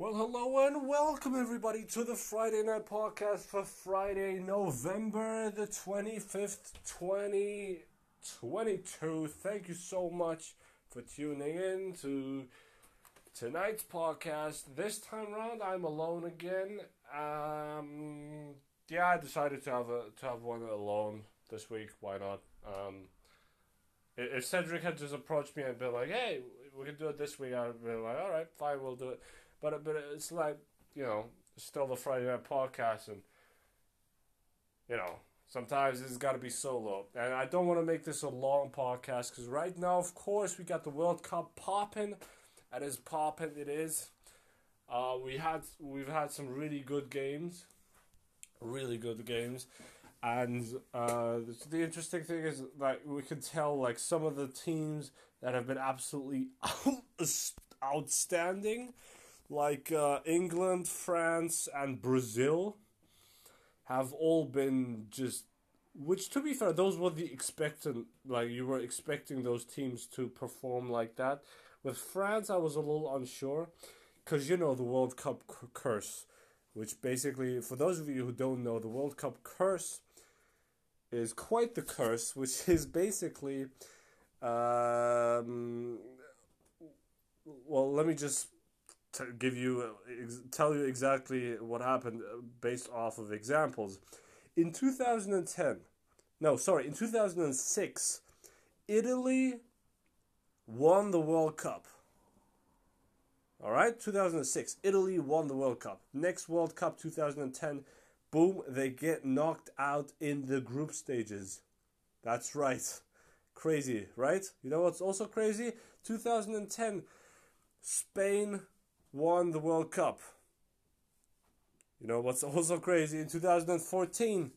Well, hello and welcome everybody to the Friday Night Podcast for Friday, November the 25th, 2022. Thank you so much for tuning in to tonight's podcast. This time around, I'm alone again. Um, yeah, I decided to have a to have one alone this week. Why not? Um, if Cedric had just approached me and been like, "Hey, we can do it this week," I'd be like, "All right, fine, we'll do it." But but it's like you know, still the Friday Night Podcast, and you know, sometimes it's got to be solo. And I don't want to make this a long podcast because right now, of course, we got the World Cup popping, and as popping it is. Uh, we had we've had some really good games, really good games, and uh, the, the interesting thing is like we can tell like some of the teams that have been absolutely outstanding like uh, England, France, and Brazil have all been just. Which, to be fair, those were the expectant. Like you were expecting those teams to perform like that. With France, I was a little unsure, because you know the World Cup c- curse, which basically, for those of you who don't know, the World Cup curse is quite the curse, which is basically. Um, well, let me just to give you ex- tell you exactly what happened uh, based off of examples. In 2010, no, sorry, in 2006, Italy won the World Cup. All right, 2006, Italy won the World Cup. Next World Cup, 2010, boom, they get knocked out in the group stages. That's right. Crazy, right? You know what's also crazy? 2010, Spain won the World Cup. You know what's also crazy? In 2014,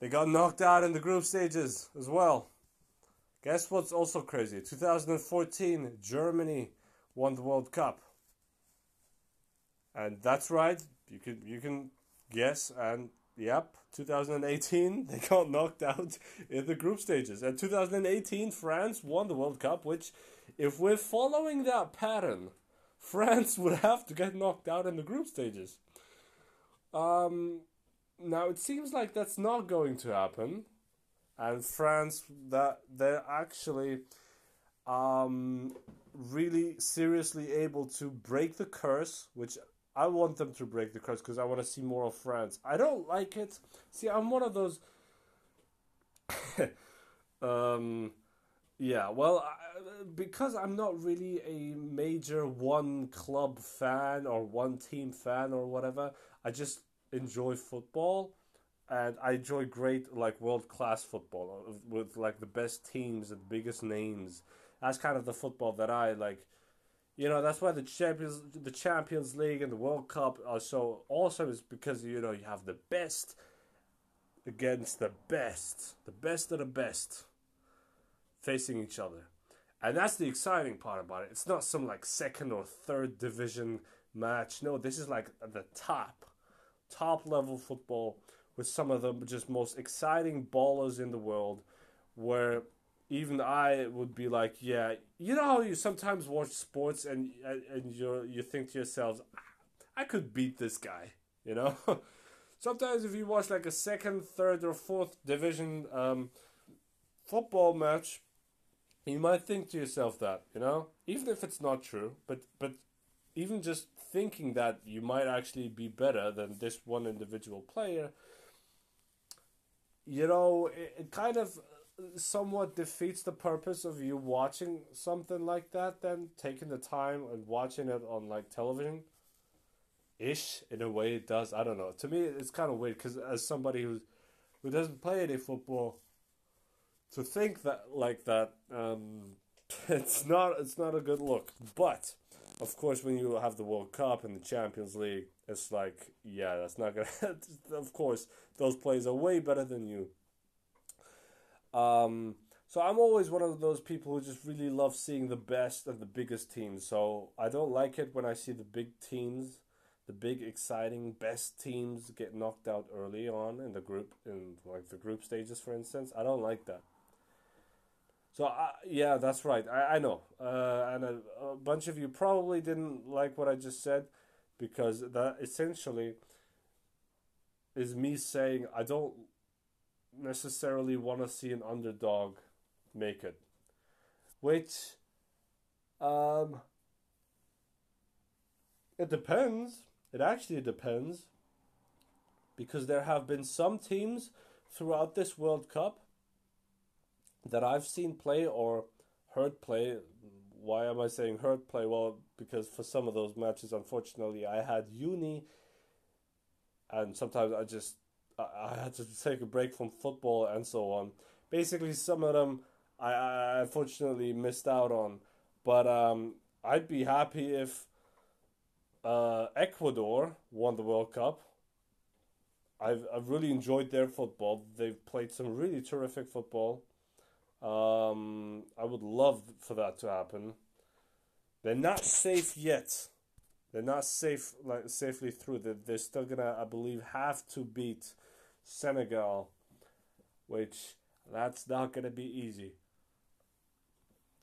they got knocked out in the group stages as well. Guess what's also crazy? 2014, Germany won the World Cup. And that's right, you can you can guess and yep, 2018 they got knocked out in the group stages. And 2018 France won the World Cup, which if we're following that pattern, France would have to get knocked out in the group stages. Um, now it seems like that's not going to happen, and France that they're actually um, really seriously able to break the curse, which I want them to break the curse because I want to see more of France. I don't like it. See, I'm one of those. um, yeah, well, because I'm not really a major one club fan or one team fan or whatever, I just enjoy football and I enjoy great like world class football uh, with like the best teams and biggest names. That's kind of the football that I like. You know, that's why the champions the Champions League and the World Cup are so awesome is because you know you have the best against the best, the best of the best facing each other. And that's the exciting part about it. It's not some like second or third division match. No, this is like the top, top level football with some of the just most exciting ballers in the world where even I would be like, yeah, you know how you sometimes watch sports and and you you think to yourselves, I could beat this guy, you know? sometimes if you watch like a second, third or fourth division um, football match, you might think to yourself that, you know, even if it's not true, but but even just thinking that you might actually be better than this one individual player, you know, it, it kind of uh, somewhat defeats the purpose of you watching something like that then taking the time and watching it on like television ish in a way it does. I don't know. To me it's kind of weird because as somebody who's who doesn't play any football to think that like that um, it's not it's not a good look but of course when you have the world cup and the champions league it's like yeah that's not gonna of course those players are way better than you um, so I'm always one of those people who just really love seeing the best and the biggest teams. So I don't like it when I see the big teams, the big exciting best teams get knocked out early on in the group in like the group stages for instance. I don't like that. So uh, yeah, that's right. I, I know, uh, and a, a bunch of you probably didn't like what I just said because that essentially is me saying I don't necessarily want to see an underdog make it, which um it depends. It actually depends because there have been some teams throughout this World Cup that I've seen play or heard play. Why am I saying heard play? Well, because for some of those matches, unfortunately, I had uni, and sometimes I just I had to take a break from football and so on. Basically, some of them I, unfortunately missed out on, but um, I'd be happy if uh, Ecuador won the World Cup. I've I've really enjoyed their football. They've played some really terrific football. Um, I would love for that to happen. They're not safe yet. They're not safe like safely through. They're, they're still gonna, I believe, have to beat Senegal, which that's not gonna be easy.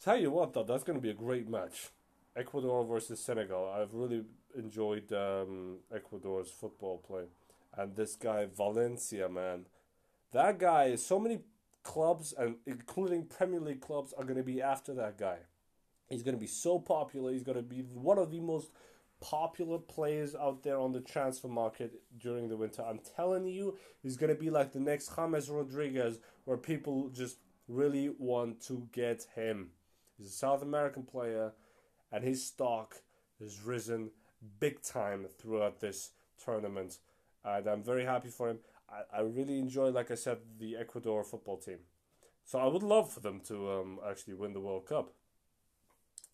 Tell you what, though, that's gonna be a great match. Ecuador versus Senegal. I've really enjoyed um, Ecuador's football play, and this guy Valencia, man, that guy. Is so many clubs and including Premier League clubs are going to be after that guy. He's going to be so popular. He's going to be one of the most popular players out there on the transfer market during the winter. I'm telling you, he's going to be like the next James Rodriguez, where people just really want to get him. He's a South American player, and his stock has risen big time throughout this tournament. And I'm very happy for him. I, I really enjoy, like I said, the Ecuador football team. So I would love for them to um, actually win the World Cup,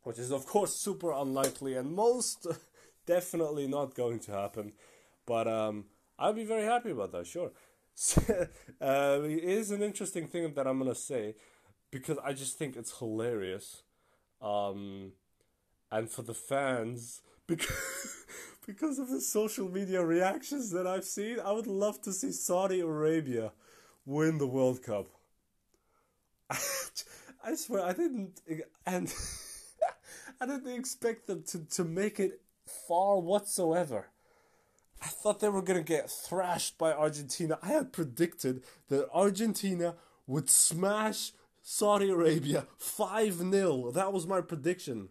which is of course super unlikely and most definitely not going to happen. But um, I'd be very happy about that. Sure, uh, it is an interesting thing that I'm gonna say because I just think it's hilarious, um, and for the fans because because of the social media reactions that I've seen, I would love to see Saudi Arabia win the World Cup. I swear I didn't and I didn't expect them to, to make it far whatsoever. I thought they were gonna get thrashed by Argentina. I had predicted that Argentina would smash Saudi Arabia 5 0. That was my prediction.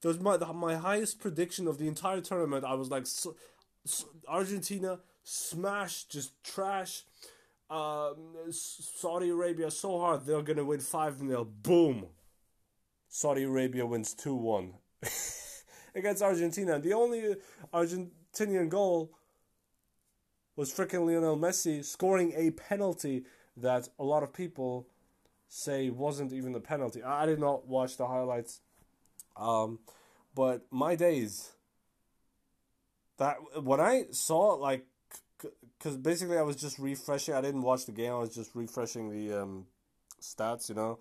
That was my my highest prediction of the entire tournament. I was like, Argentina smash, just trash. Um, Saudi Arabia so hard they're gonna win five 0 Boom. Saudi Arabia wins two one against Argentina. The only Argentinian goal was freaking Lionel Messi scoring a penalty that a lot of people say wasn't even a penalty. I did not watch the highlights. Um, but my days. That when I saw like, because basically I was just refreshing. I didn't watch the game. I was just refreshing the um, stats. You know,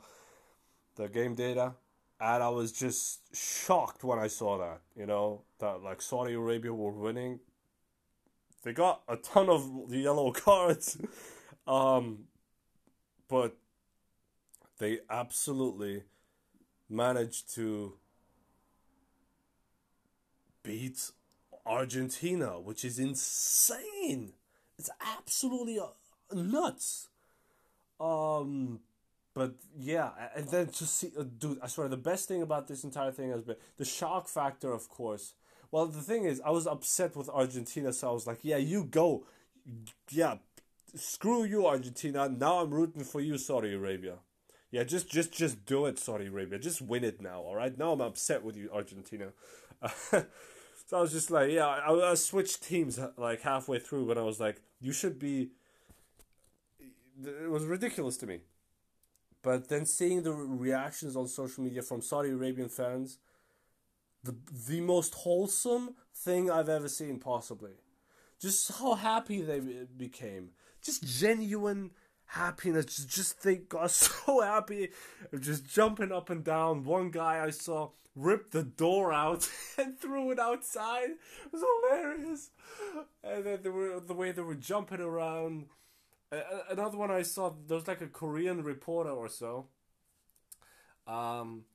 the game data, and I was just shocked when I saw that. You know that like Saudi Arabia were winning. They got a ton of yellow cards, um, but they absolutely managed to beat Argentina, which is insane. It's absolutely uh, nuts. Um, but yeah, and then to see, uh, dude, I swear the best thing about this entire thing has been the shock factor, of course. Well, the thing is, I was upset with Argentina, so I was like, yeah, you go. Yeah, screw you, Argentina. Now I'm rooting for you, Saudi Arabia. Yeah, just just just do it, Saudi Arabia. Just win it now, all right? Now I'm upset with you, Argentina. So I was just like, yeah, I, I switched teams uh, like halfway through when I was like, you should be. It was ridiculous to me. But then seeing the reactions on social media from Saudi Arabian fans, the the most wholesome thing I've ever seen, possibly. Just how happy they uh, became. Just genuine happiness. Just, just they got so happy, just jumping up and down. One guy I saw ripped the door out and threw it outside. It was hilarious. And then were the way they were jumping around. Another one I saw there was like a Korean reporter or so. Um,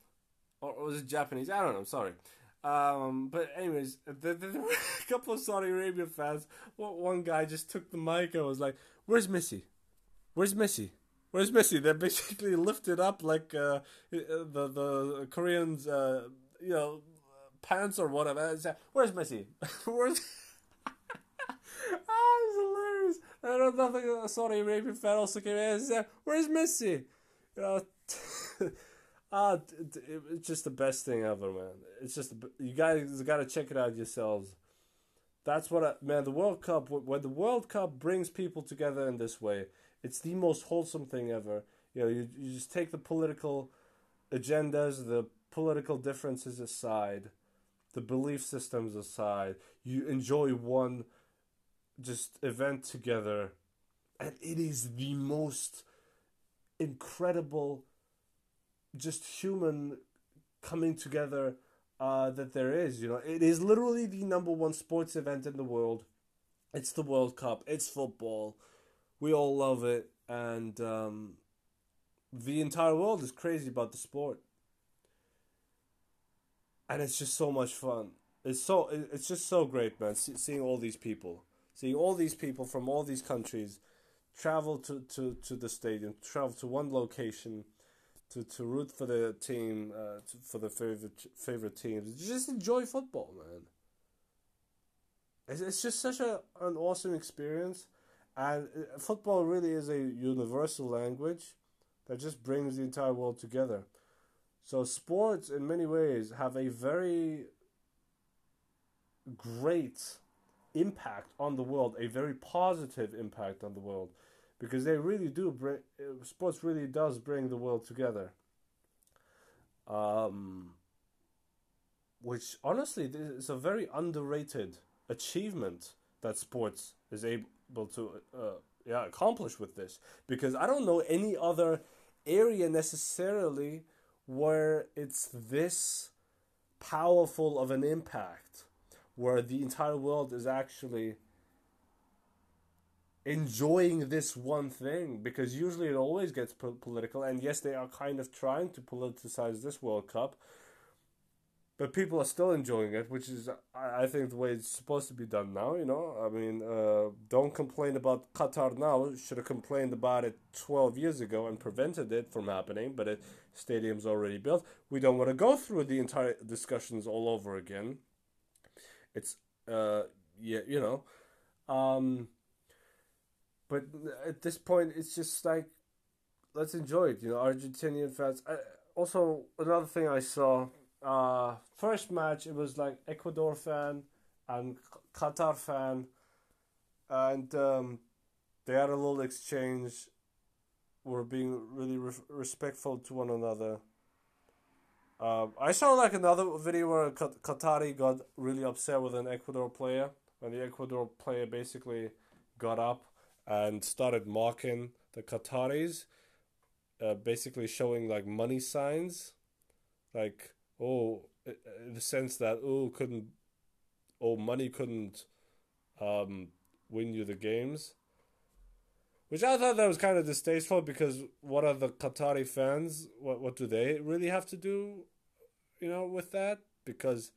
or, or was it Japanese? I don't know. Sorry. Um, but anyways, there, there were a couple of Saudi Arabia fans. One guy just took the mic and was like, "Where's Messi? Where's Messi? Where's Messi?" They're basically lifted up like uh, the the Koreans, uh, you know, pants or whatever. Where's Messi? Where's ah, it's hilarious. I don't know. A Saudi Arabian fan also came in and said, "Where's Messi?" You know. Ah, it's just the best thing ever, man. It's just you guys got to check it out yourselves. That's what I, man. The World Cup, when the World Cup brings people together in this way, it's the most wholesome thing ever. You know, you you just take the political agendas, the political differences aside, the belief systems aside. You enjoy one just event together, and it is the most incredible just human coming together uh, that there is. You know, it is literally the number one sports event in the world. It's the World Cup. It's football. We all love it, and um, the entire world is crazy about the sport. And it's just so much fun. It's so it's just so great, man. See, seeing all these people, seeing all these people from all these countries, travel to, to, to the stadium, travel to one location to, to root for the team, uh, to, for the favorite favorite teams. Just enjoy football, man. It's, it's just such a an awesome experience, and uh, football really is a universal language that just brings the entire world together. So sports, in many ways, have a very great impact on the world, a very positive impact on the world because they really do bring sports really does bring the world together. Um, which honestly is a very underrated achievement that sports is able to uh, yeah accomplish with this. Because I don't know any other area necessarily where it's this powerful of an impact where the entire world is actually enjoying this one thing. Because usually it always gets po- political. And yes they are kind of trying to politicize this world cup but people are still enjoying it which is i, think the way it's supposed to be done now you know i mean uh, don't complain about qatar now should have complained about it 12 years ago and prevented it from happening but it stadium's already built we don't want to go through the entire discussions all over again it's uh yeah you know um but at this point, it's just like, let's enjoy it. You know, Argentinian fans. I, also, another thing I saw, uh, first match, it was like Ecuador fan and Qatar fan, and um, they had a little exchange. Were being really re- respectful to one another. Um, I saw like another video where a Qatari got really upset with an Ecuador player, and the Ecuador player basically got up and started mocking the Qataris, uh, basically showing like money signs, like oh, in the sense that oh couldn't, oh money couldn't, um, win you the games. Which I thought that was kind of distasteful because what are the Qatari fans? What what do they really have to do, you know, with that? Because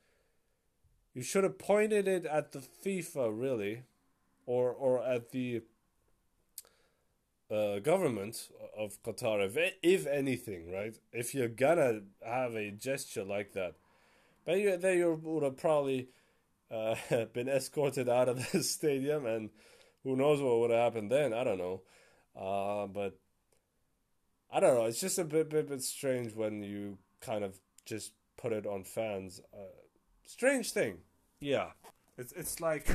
you should have pointed it at the FIFA really, or or at the uh, government of Qatar, if, if anything, right? If you're gonna have a gesture like that, but you, then you would have probably uh, been escorted out of the stadium, and who knows what would have happened then? I don't know. Uh, but I don't know. It's just a bit, bit, bit strange when you kind of just put it on fans. Uh, strange thing, yeah. It's it's like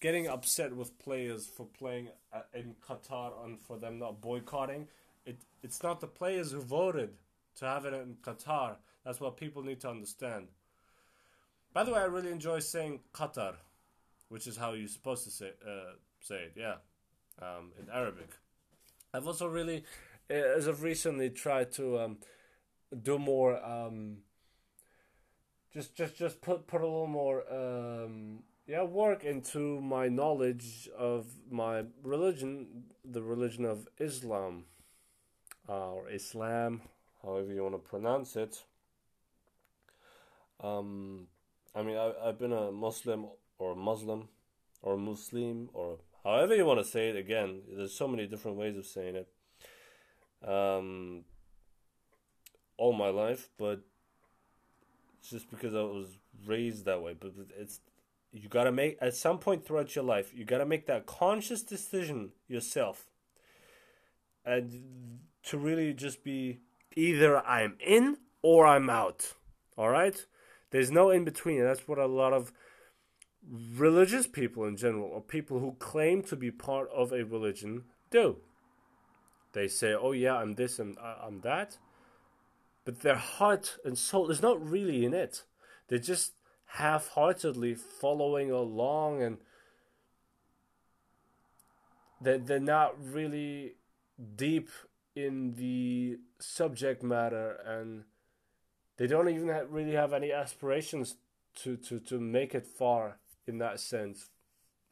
getting upset with players for playing in Qatar and for them not boycotting. It it's not the players who voted to have it in Qatar. That's what people need to understand. By the way, I really enjoy saying Qatar, which is how you're supposed to say uh, say it. Yeah, um, in Arabic. I've also really, uh, as of recently, tried to um, do more. Um, just, just, just put put a little more um, yeah work into my knowledge of my religion the religion of islam uh, or islam however you want to pronounce it. Um, I mean, I, I've been a Muslim or Muslim or Muslim or however you want to say it. Again, there's so many different ways of saying it. Um, all my life, but just because I was raised that way. But it's you got to make at some point throughout your life, you got to make that conscious decision yourself, and to really just be either I'm in or I'm out. All right, there's no in between. That's what a lot of religious people in general, or people who claim to be part of a religion, do. They say, "Oh yeah, I'm this and I'm that," but their heart and soul is not really in it. They're just half-heartedly following along, and they're not really deep in the subject matter, and they don't even have, really have any aspirations to, to, to make it far in that sense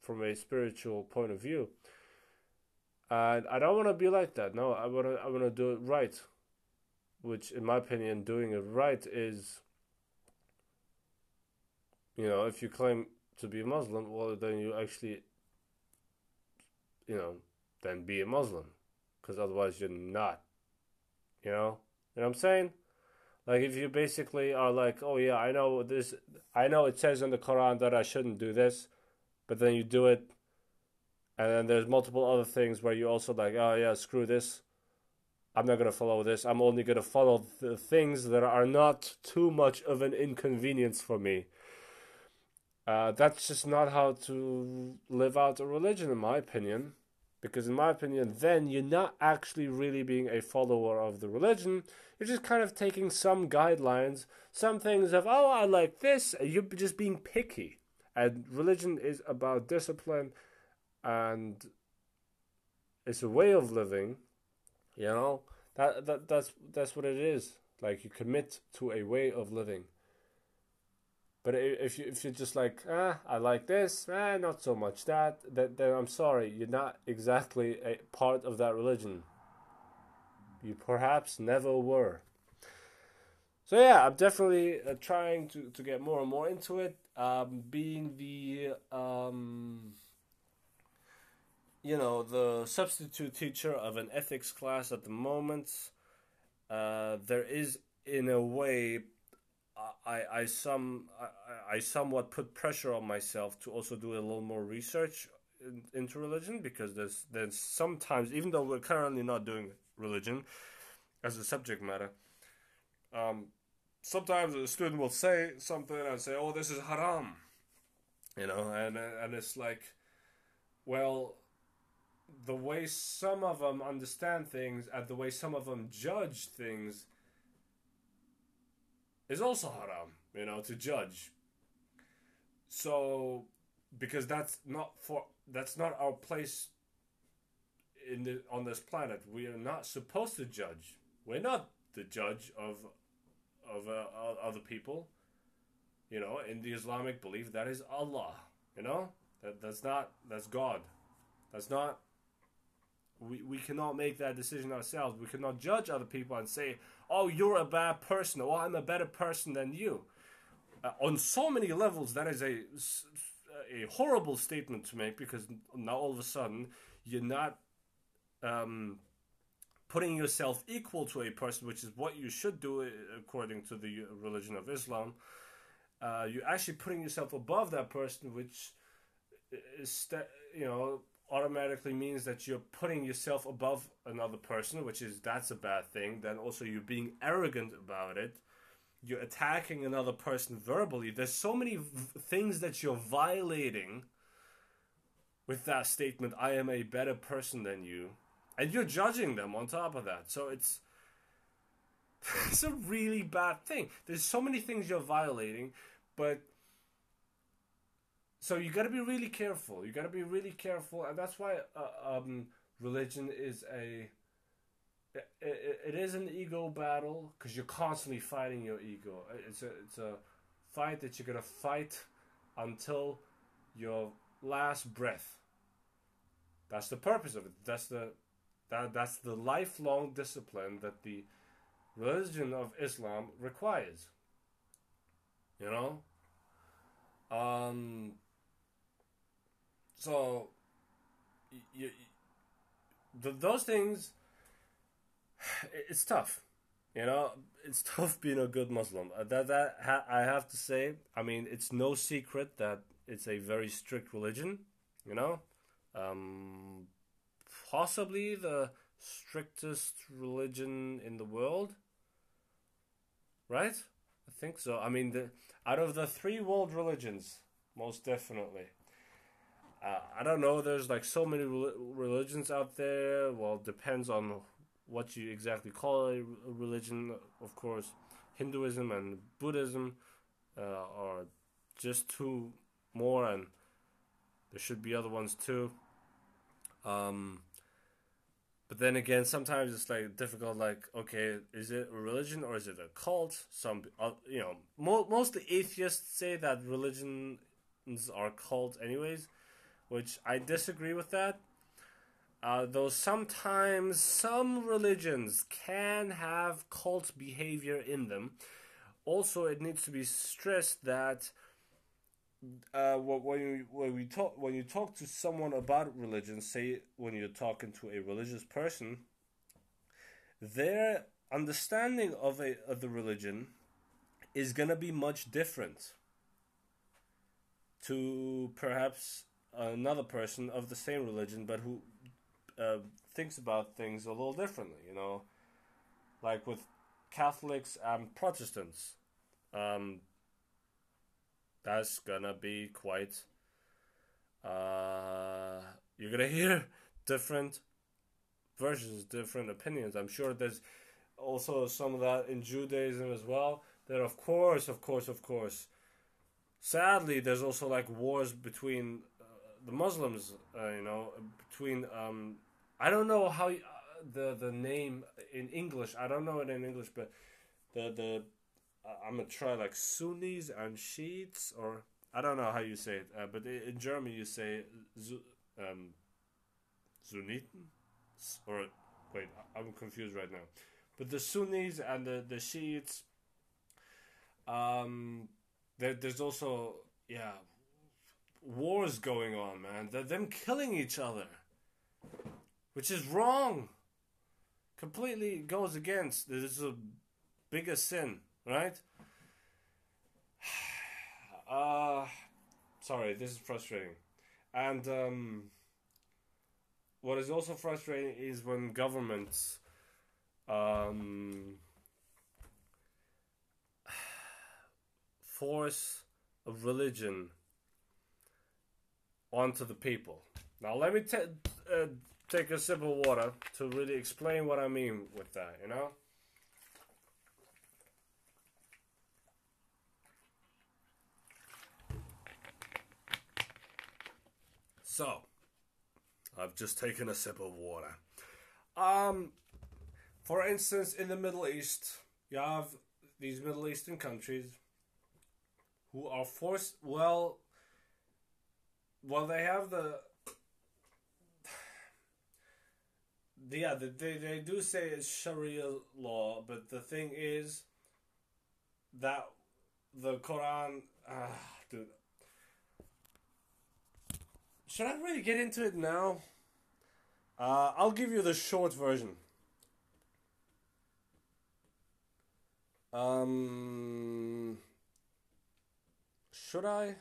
from a spiritual point of view. And I don't want to be like that. No, I want to I want to do it right. Which in my opinion doing it right is you know, if you claim to be a Muslim, well then you actually you know, then be a Muslim because otherwise you're not. You know? You know what I'm saying? Like if you basically are like, oh yeah, I know this, I know it says in the Quran that I shouldn't do this, but then you do it, and then there's multiple other things where you also like, oh yeah, screw this. I'm not gonna follow this. I'm only gonna follow the things that are not too much of an inconvenience for me. Uh, that's just not how to live out a religion, in my opinion. Because, in my opinion, then you're not actually really being a follower of the religion. You're just kind of taking some guidelines, some things of, oh, I like this. You're just being picky. And religion is about discipline and it's a way of living, you know? That, that that's that's what it is. Like you commit to a way of living. But if you if you're just like ah I like this ah not so much that then, then I'm sorry you're not exactly a part of that religion. You perhaps never were. So yeah, I'm definitely uh, trying to, to get more and more into it. Um, being the um, you know the substitute teacher of an ethics class at the moment, uh, there is in a way I, I some I, I somewhat put pressure on myself to also do a little more research in, into religion because there's there's sometimes even though we're currently not doing religion as a subject matter, um, sometimes a student will say something and say, "Oh, this is haram," you know, and and it's like, well, the way some of them understand things and the way some of them judge things is also haram, you know, to judge. So, because that's not for that's not our place in the on this planet. We are not supposed to judge. We're not the judge of of uh, other people. You know, in the Islamic belief, that is Allah. You know, that that's not that's God. That's not. We we cannot make that decision ourselves. We cannot judge other people and say, oh, you're a bad person, or I'm a better person than you. Uh, on so many levels, that is a, a horrible statement to make because now all of a sudden you're not um, putting yourself equal to a person, which is what you should do uh, according to the religion of Islam. Uh, you're actually putting yourself above that person, which is, you know, automatically means that you're putting yourself above another person, which is that's a bad thing. Then also you're being arrogant about it. You're attacking another person verbally. There's so many v- things that you're violating with that statement. I am a better person than you, and you're judging them on top of that. So it's it's a really bad thing. There's so many things you're violating, but so you got to be really careful. You got to be really careful, and that's why uh, um, religion is a it, it, it is an ego battle because you're constantly fighting your ego. It's a it's a fight that you're gonna fight until your last breath. That's the purpose of it. That's the that that's the lifelong discipline that the religion of Islam requires. You know? Um, so, you, you, those things, it's tough. You know, it's tough being a good Muslim. Uh, that that ha- I have to say. I mean, it's no secret that it's a very strict religion. You know, um, possibly the strictest religion in the world. Right? I think so. I mean, the out of the three world religions, most definitely. I don't know. There's like so many religions out there. Well, depends on what you exactly call a religion. Of course, Hinduism and Buddhism uh, are just two more, and there should be other ones too. Um, but then again, sometimes it's like difficult. Like, okay, is it a religion or is it a cult? Some, uh, you know, mo- most atheists say that religions are cults, anyways, which I disagree with that. Uh, though sometimes some religions can have cult behavior in them. Also, it needs to be stressed that uh, when you when we talk when you talk to someone about religion, say when you're talking to a religious person, their understanding of a of the religion is gonna be much different to perhaps another person of the same religion, but who uh, thinks about things a little differently. You know, like with Catholics and Protestants. Um, that's gonna be quite. Uh, you're gonna hear different versions, different opinions. I'm sure there's also some of that in Judaism as well. That of course, of course, of course. Sadly, there's also like wars between the Muslims. Uh, you know, between um, I don't know how uh, the the name in English. I don't know it in English, but the the I'm gonna try like Sunnis and Shiites, or I don't know how you say it, uh, but in German you say zu, um, Sunniten, or wait, I'm confused right now. But the Sunnis and the the Shiites, um, there, there's also yeah, wars going on, man. They're them killing each other, which is wrong. Completely goes against. This is a bigger sin right? Uh, sorry, this is frustrating. And um, what is also frustrating is when governments um, force a religion onto the people. Now, let me t- uh, take a sip of water to really explain what I mean with that, you know? So, I've just taken a sip of water. Um, for instance, in the Middle East, you have these Middle Eastern countries who are forced. Well, well, they have the. Yeah, they they do say it's Sharia law, but the thing is that the Quran, ah, dude, should I really get into it now? Uh, I'll give you the short version. Um, should I?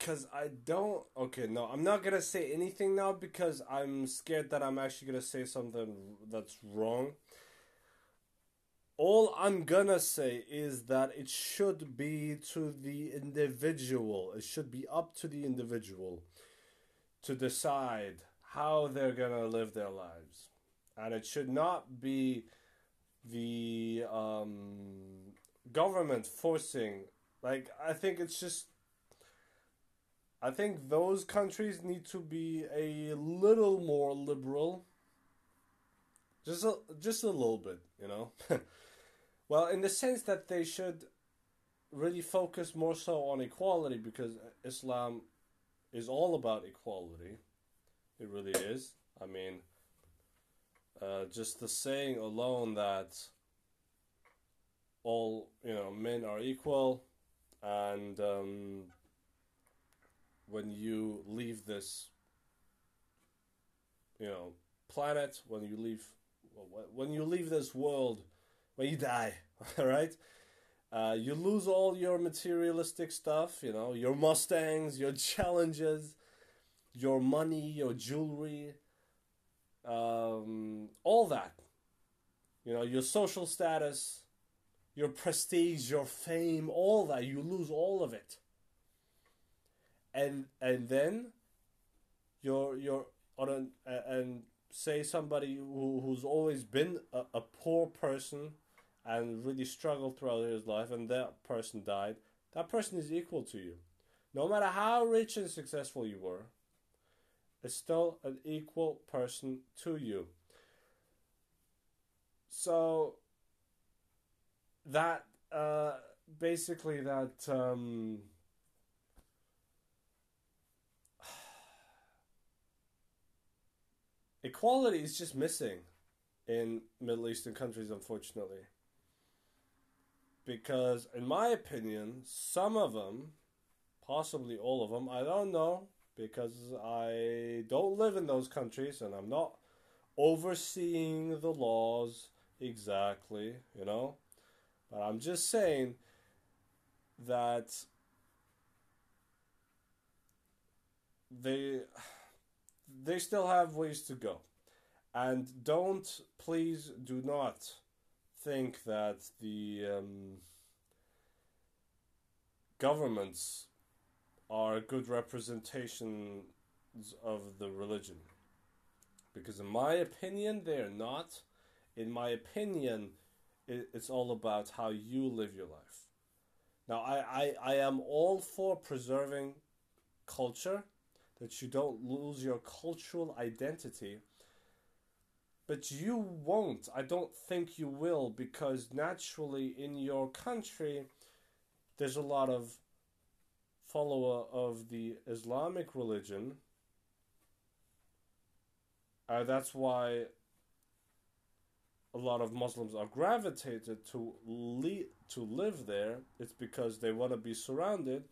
Because I don't. Okay, no, I'm not gonna say anything now because I'm scared that I'm actually gonna say something that's wrong all I'm gonna say is that it should be to the individual. It should be up to the individual to decide how they're gonna live their lives, and it should not be the um, government forcing. Like I think it's just. I think those countries need to be a little more liberal. Just a, just a little bit, you know. Well, in the sense that they should really focus more so on equality because Islam is all about equality. It really is. I mean, uh, just the saying alone that all you know men are equal, and um, when you leave this, you know, planet, when you leave, when you leave this world, when you die, all right. Uh, you lose all your materialistic stuff, you know, your Mustangs, your Challengers, your money, your jewelry, um, all that. You know, your social status, your prestige, your fame, all that. You lose all of it. And and then you're you're on an, and say somebody who, who's always been a, a poor person and really struggled throughout his life and that person died, that person is equal to you. No matter how rich and successful you were, is still an equal person to you. So that uh, basically that um, equality is just missing in Middle Eastern countries, unfortunately. Because, in my opinion, some of them, possibly all of them, I don't know, because I don't live in those countries and I'm not overseeing the laws exactly, you know. But I'm just saying that they they still have ways to go. And don't please do not think that the um, governments are good representations of the religion. Because, in my opinion, they're not. In my opinion, it's all about how you live your life. Now, I, I, I am all for preserving culture, that you don't lose your cultural identity. But you won't. I don't think you will, because naturally in your country, there's a lot of follower of the Islamic religion. Uh, that's why a lot of Muslims are gravitated to le- to live there. It's because they want to be surrounded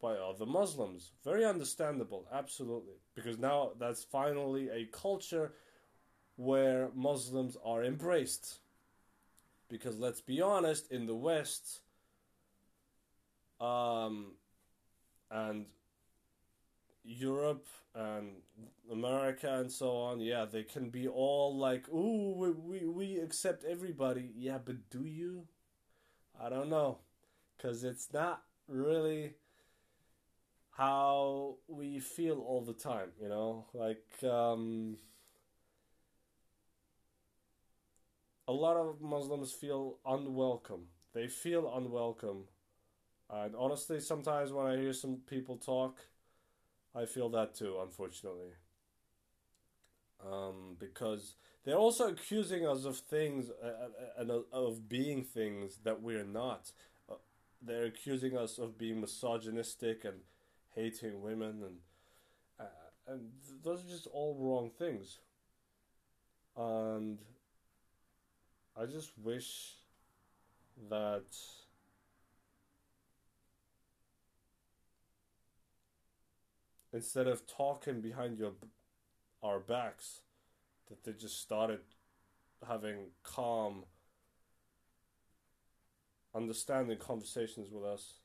by other Muslims. Very understandable, absolutely. Because now that's finally a culture where Muslims are embraced. Because let's be honest, in the West, um, and Europe and America and so on, yeah, they can be all like, "Ooh, we, we we accept everybody." Yeah, but do you? I don't know, cuz it's not really how we feel all the time, you know? Like um a lot of Muslims feel unwelcome. They feel unwelcome and honestly, sometimes when I hear some people talk, I feel that too, unfortunately. Um, because they're also accusing us of things uh, uh and uh, of being things that we're not. They're accusing us of being misogynistic and hating women, and uh, and those are just all wrong things. And I just wish that instead of talking behind your our backs, that they just started having calm, understanding conversations with us.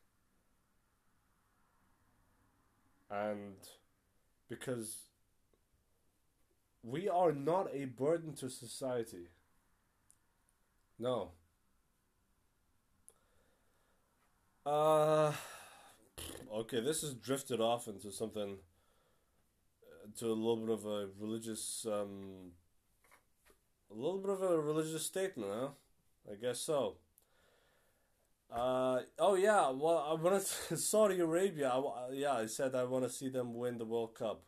And because we are not a burden to society. No. Uh okay, this has drifted off into something, uh, to a little bit of a religious, um, a little bit of a religious statement, huh? I guess so. Uh, oh yeah, well I want to Saudi Arabia. I, yeah, I said I want to see them win the World Cup.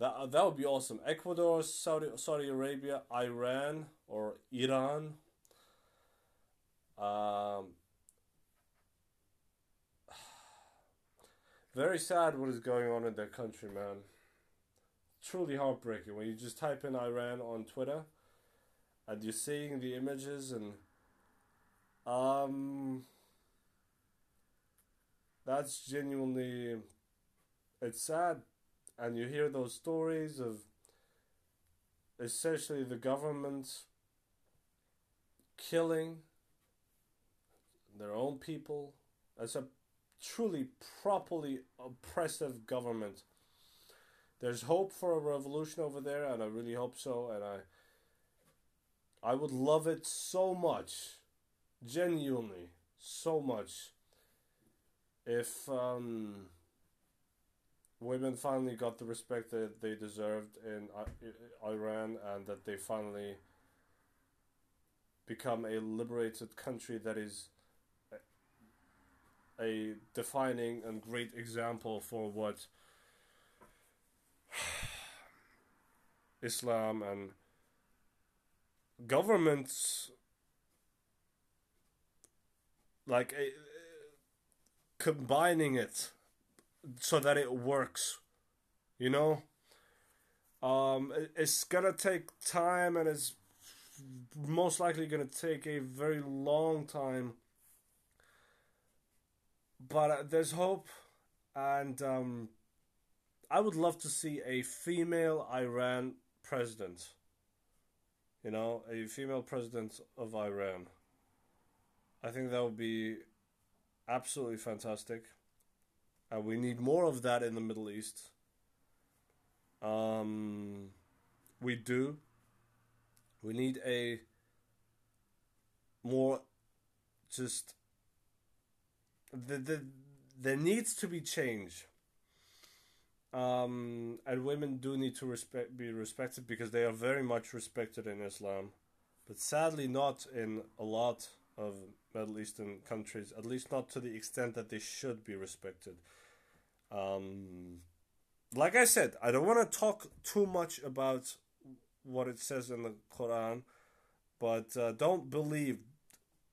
That that would be awesome. Ecuador, Saudi Saudi Arabia, Iran or Iran. Um, Very sad what is going on in their country, man. truly heartbreaking when you just type in Iran on Twitter and you're seeing the images and um that's genuinely it's sad. And you hear those stories of essentially the government killing their own people as a truly properly oppressive government. There's hope for a revolution over there and i really hope so and i i would love it so much genuinely so much if um, women finally got the respect that they deserved in Iran and that they finally become a liberated country that is a defining and great example for what Islam and governments like a, combining it so that it works you know? Um, it's gonna take time and it's most likely gonna take a very long time. But uh, there's hope and um, i would love to see a female iran president you know a female president of iran I think that would be absolutely fantastic. And we need more of that in the Middle East. Um, we do. We need a more just the the there needs to be change. Um, and women do need to respect be respected because they are very much respected in Islam, but sadly not in a lot of Middle Eastern countries, at least not to the extent that they should be respected. Um, like I said, I don't want to talk too much about what it says in the Quran, but uh, don't believe,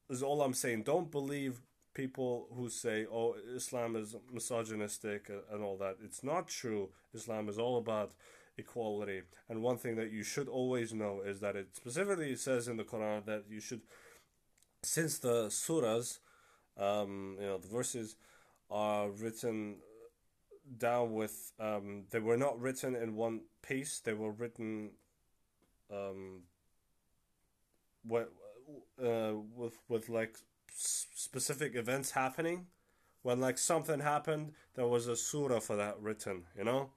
is all I'm saying. Don't believe people who say, oh, Islam is misogynistic and all that. It's not true. Islam is all about equality. And one thing that you should always know is that it specifically says in the Quran that you should since the surahs, um, you know, the verses are written down with, um, they were not written in one piece. They were written, um, with, uh, with with like specific events happening. When like something happened, there was a surah for that written. You know.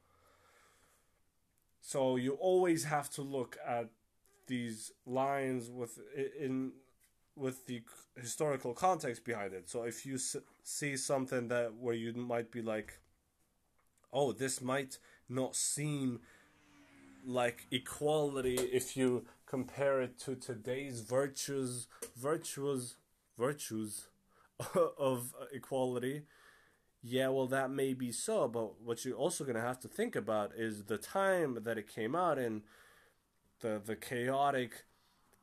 So you always have to look at these lines with in with the historical context behind it. So if you s- see something that where you might be like, oh, this might not seem like equality if you compare it to today's virtues, virtues, virtues of equality. Yeah, well, that may be so, but what you're also going to have to think about is the time that it came out in, the the chaotic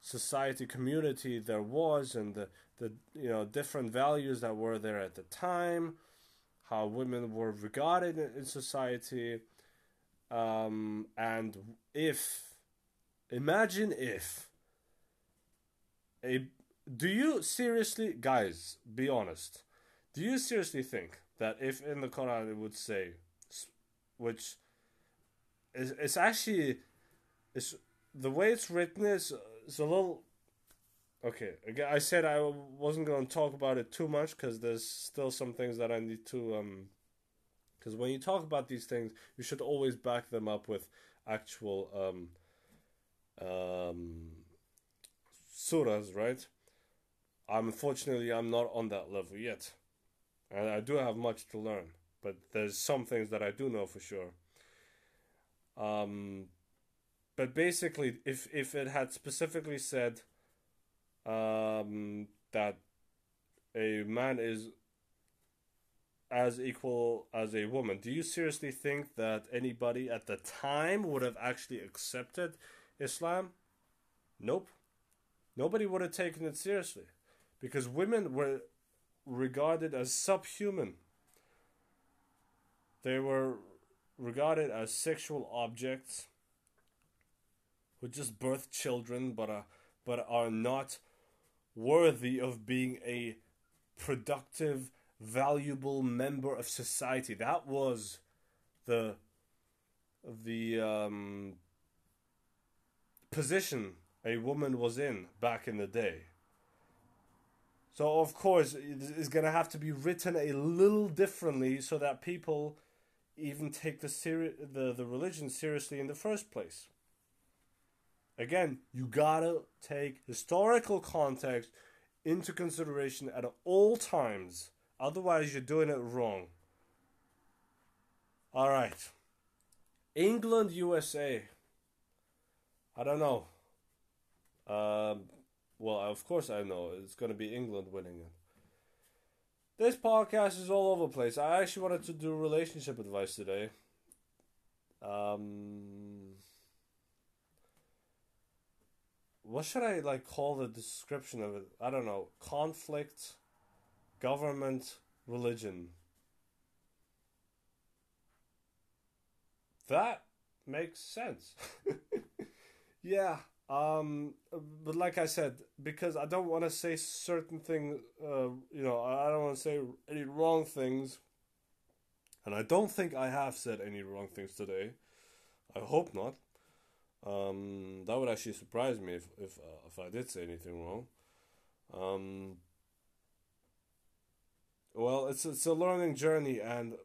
society community there was and the, the you know different values that were there at the time how women were regarded in, in society um, and if imagine if a do you seriously guys be honest do you seriously think that if in the quran it would say which is it's actually it's the way it's written is it's a little okay. I said I wasn't going to talk about it too much because there's still some things that I need to um. Because when you talk about these things, you should always back them up with actual um. Um. Surahs, right? Unfortunately, I'm not on that level yet, and I do have much to learn. But there's some things that I do know for sure. Um, but basically, if if it had specifically said um, that a man is as equal as a woman, do you seriously think that anybody at the time would have actually accepted Islam? Nope. Nobody would have taken it seriously because women were regarded as subhuman. They were regarded as sexual objects who just birth children but are but are not worthy of being a productive, valuable member of society. That was the the um, position a woman was in back in the day. So of course it's gonna have to be written a little differently so that people even take the seri- the the religion seriously in the first place. Again, you gotta take historical context into consideration at all times. Otherwise, you're doing it wrong. All right. England, USA. I don't know. Um, well, of course I know. It's going to be England winning it. This podcast is all over the place. I actually wanted to do relationship advice today. Um, what should I like call the description of it? I don't know. Conflict, government, religion. That makes sense. yeah. Um, but like I said, because I don't want to say certain things, uh, you know, I don't want to say any wrong things, and I don't think I have said any wrong things today. I hope not. Um, that would actually surprise me if if uh, if I did say anything wrong. Um, well, it's it's a learning journey, and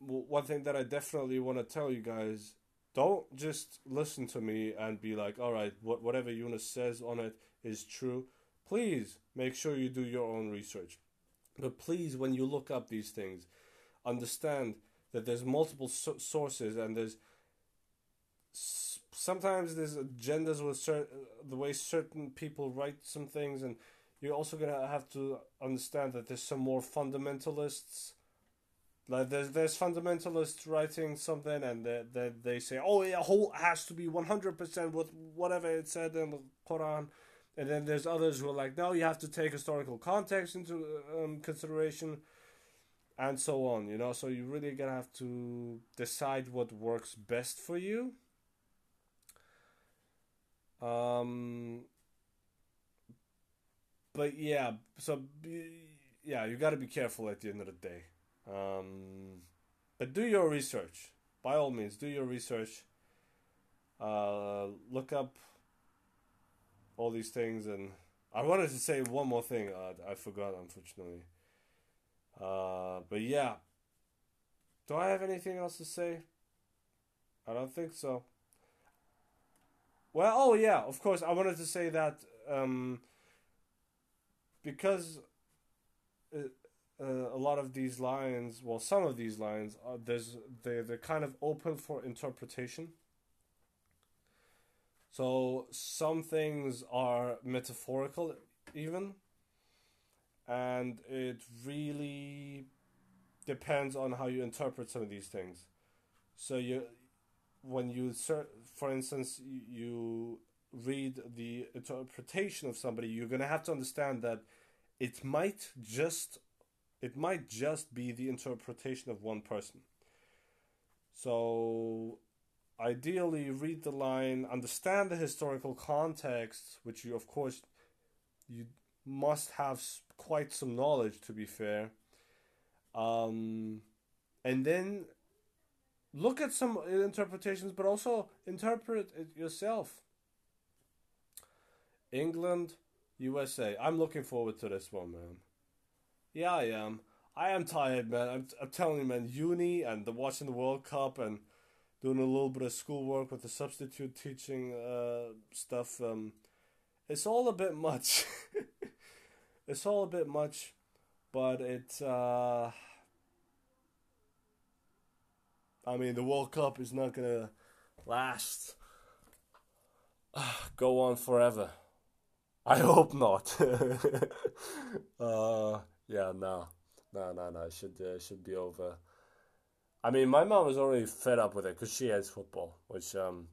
one thing that I definitely want to tell you guys don't just listen to me and be like, all right, what, whatever Eunice says on it is true. Please make sure you do your own research. But please, when you look up these things, understand that there's multiple so- sources and there's s- sometimes there's agendas with certain the way certain people write some things, and you're also gonna have to understand that there's some more fundamentalists. Like there's there's fundamentalists writing something and they, they, they say oh yeah whole has to be 100% with whatever it said in the Quran. And then there's others who are like no you have to take historical context into um, consideration and so on you know? So you really gonna have to decide what works best for you um but yeah so yeah you got to be careful at the end of the day um, but do your research. By all means, do your research. Uh, look up all these things, and I wanted to say one more thing. Uh, I forgot, unfortunately. Uh, but yeah, do I have anything else to say? I don't think so. Well, oh yeah, of course. I wanted to say that um, because uh, a lot of these lines, well, some of these lines, are, there's they they're kind of open for interpretation. So some things are metaphorical, even, and it really depends on how you interpret some of these things. So you, when you for instance, you read the interpretation of somebody, you're gonna have to understand that it might just it might just be the interpretation of one person. So, ideally, read the line, understand the historical context, which you, of course, you must have quite some knowledge, to be fair. Um, and then look at some interpretations, but also interpret it yourself. England, USA. I'm looking forward to this one, man. Yeah, I am. I am tired, man. I'm, I'm telling you, man. Uni and the watching the World Cup and doing a little bit of schoolwork with the substitute teaching uh, stuff. Um, it's all a bit much. it's all a bit much, but it. Uh, I mean, the World Cup is not gonna last. go on forever. I hope not. uh, yeah, no, no, no, no. It should uh, should be over. I mean, my mom was already fed up with it because she hates football, which um,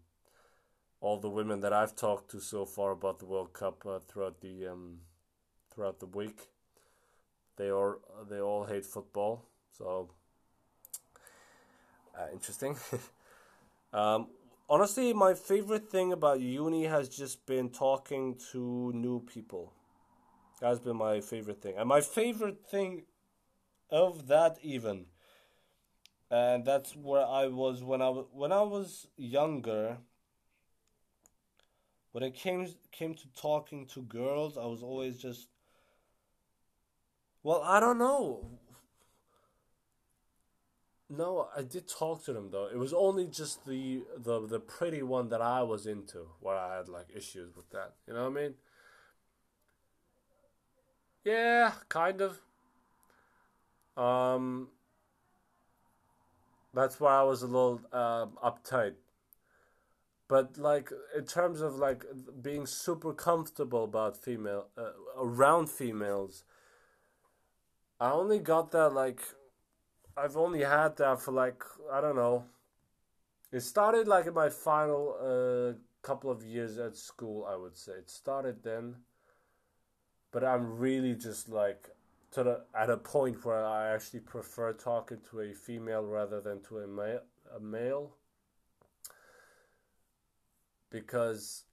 all the women that I've talked to so far about the World Cup uh, throughout the um, throughout the week, they all they all hate football. So uh, interesting. um, honestly, my favorite thing about uni has just been talking to new people. That's been my favorite thing, and my favorite thing of that even. And that's where I was when I was, when I was younger. When it came came to talking to girls, I was always just. Well, I don't know. No, I did talk to them though. It was only just the the the pretty one that I was into where I had like issues with that. You know what I mean? Yeah, kind of. Um, that's why I was a little uh, uptight. But like in terms of like being super comfortable about female uh, around females, I only got that like I've only had that for like I don't know. It started like in my final uh, couple of years at school. I would say it started then but I'm really just like to the at a point where I actually prefer talking to a female rather than to a male a male because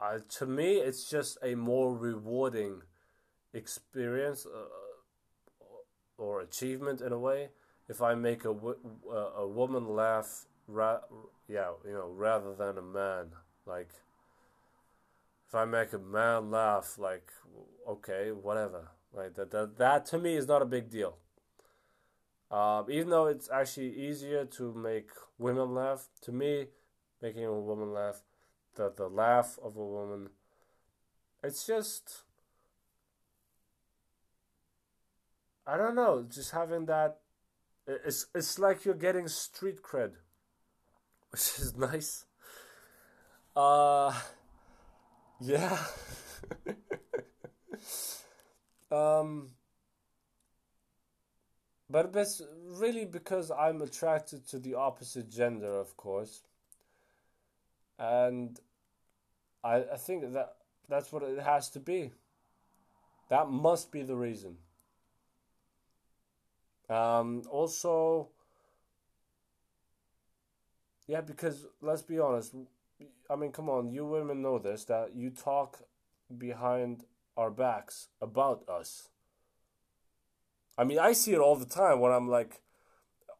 uh, to me it's just a more rewarding experience uh, or achievement in a way if I make a, a woman laugh ra- yeah you know rather than a man like if I make a man laugh, like okay, whatever. Like that, that, that to me is not a big deal. Um, even though it's actually easier to make women laugh, to me, making a woman laugh, the the laugh of a woman, it's just. I don't know, just having that, it's it's like you're getting street cred, which is nice. Uh, yeah. um, but it's really because I'm attracted to the opposite gender, of course. And I, I think that that's what it has to be. That must be the reason. Um, also, yeah, because let's be honest, I mean, come on, you women know this that you talk behind our backs about us. I mean, I see it all the time when I'm like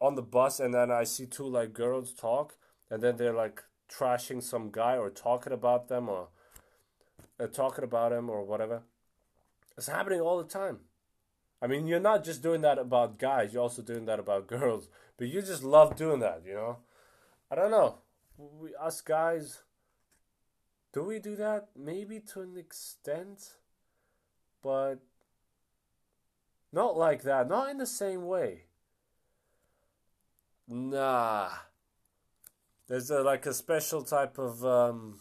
on the bus and then I see two like girls talk and then they're like trashing some guy or talking about them or uh, talking about him or whatever. It's happening all the time. I mean, you're not just doing that about guys, you're also doing that about girls, but you just love doing that, you know? I don't know. We, us guys, do we do that? Maybe to an extent, but not like that. Not in the same way. Nah. There's a, like a special type of um,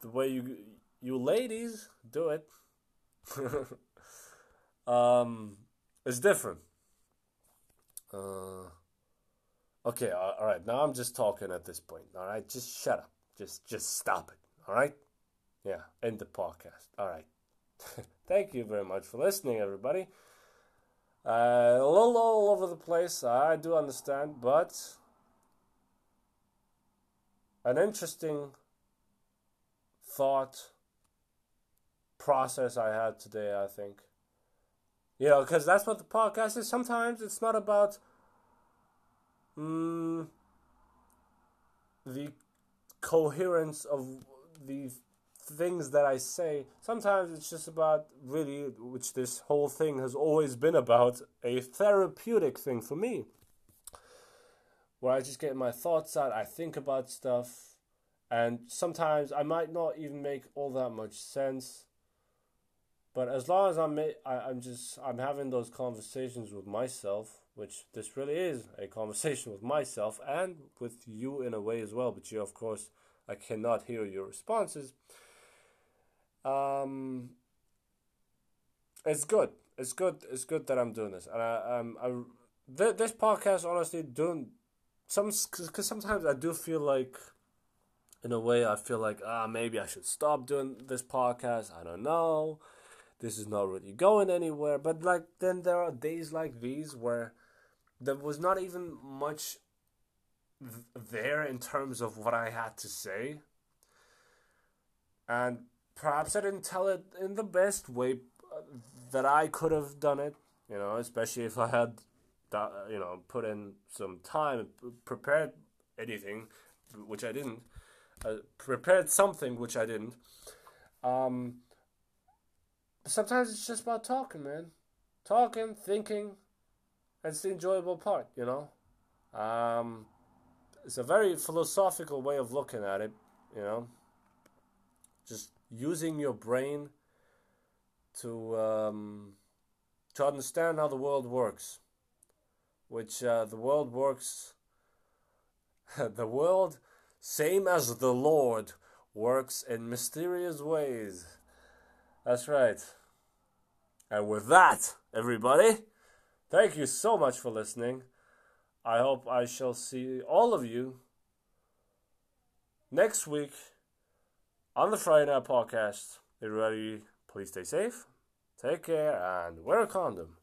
the way you you ladies do it. um, it's different. Uh, okay, all right. Now I'm just talking at this point. All right, just shut up. Just just stop it. All right? Yeah, end the podcast. All right. Thank you very much for listening, everybody. Uh, a little all over the place, I do understand, but an interesting thought process I had today, I think. You know, because that's what the podcast is. Sometimes it's not about mm, the coherence of the things that I say, sometimes it's just about really, which this whole thing has always been about, a therapeutic thing for me. Where I just get my thoughts out, I think about stuff, and sometimes I might not even make all that much sense. But as long as I'm, I, I'm just, I'm having those conversations with myself, which this really is a conversation with myself and with you in a way as well. But you, of course, I cannot hear your responses. Um, it's good. It's good. It's good that I'm doing this, and I, um, I, th- this podcast honestly doing some because sometimes I do feel like, in a way, I feel like ah maybe I should stop doing this podcast. I don't know. This is not really going anywhere. But like then there are days like these where there was not even much th- there in terms of what I had to say. And perhaps I didn't tell it in the best way uh, that I could have done it, you know, especially if I had, that, you know, put in some time, prepared anything, which I didn't, uh, prepared something, which I didn't. Um, sometimes it's just about talking, man. Talking, thinking, that's the enjoyable part, you know. Um, it's a very philosophical way of looking at it, you know. Just using your brain to um, to understand how the world works, which uh, the world works. the world, same as the Lord, works in mysterious ways. That's right. And with that, everybody. Thank you so much for listening. I hope I shall see all of you next week on the Friday Night Podcast. Everybody, please stay safe, take care, and wear a condom.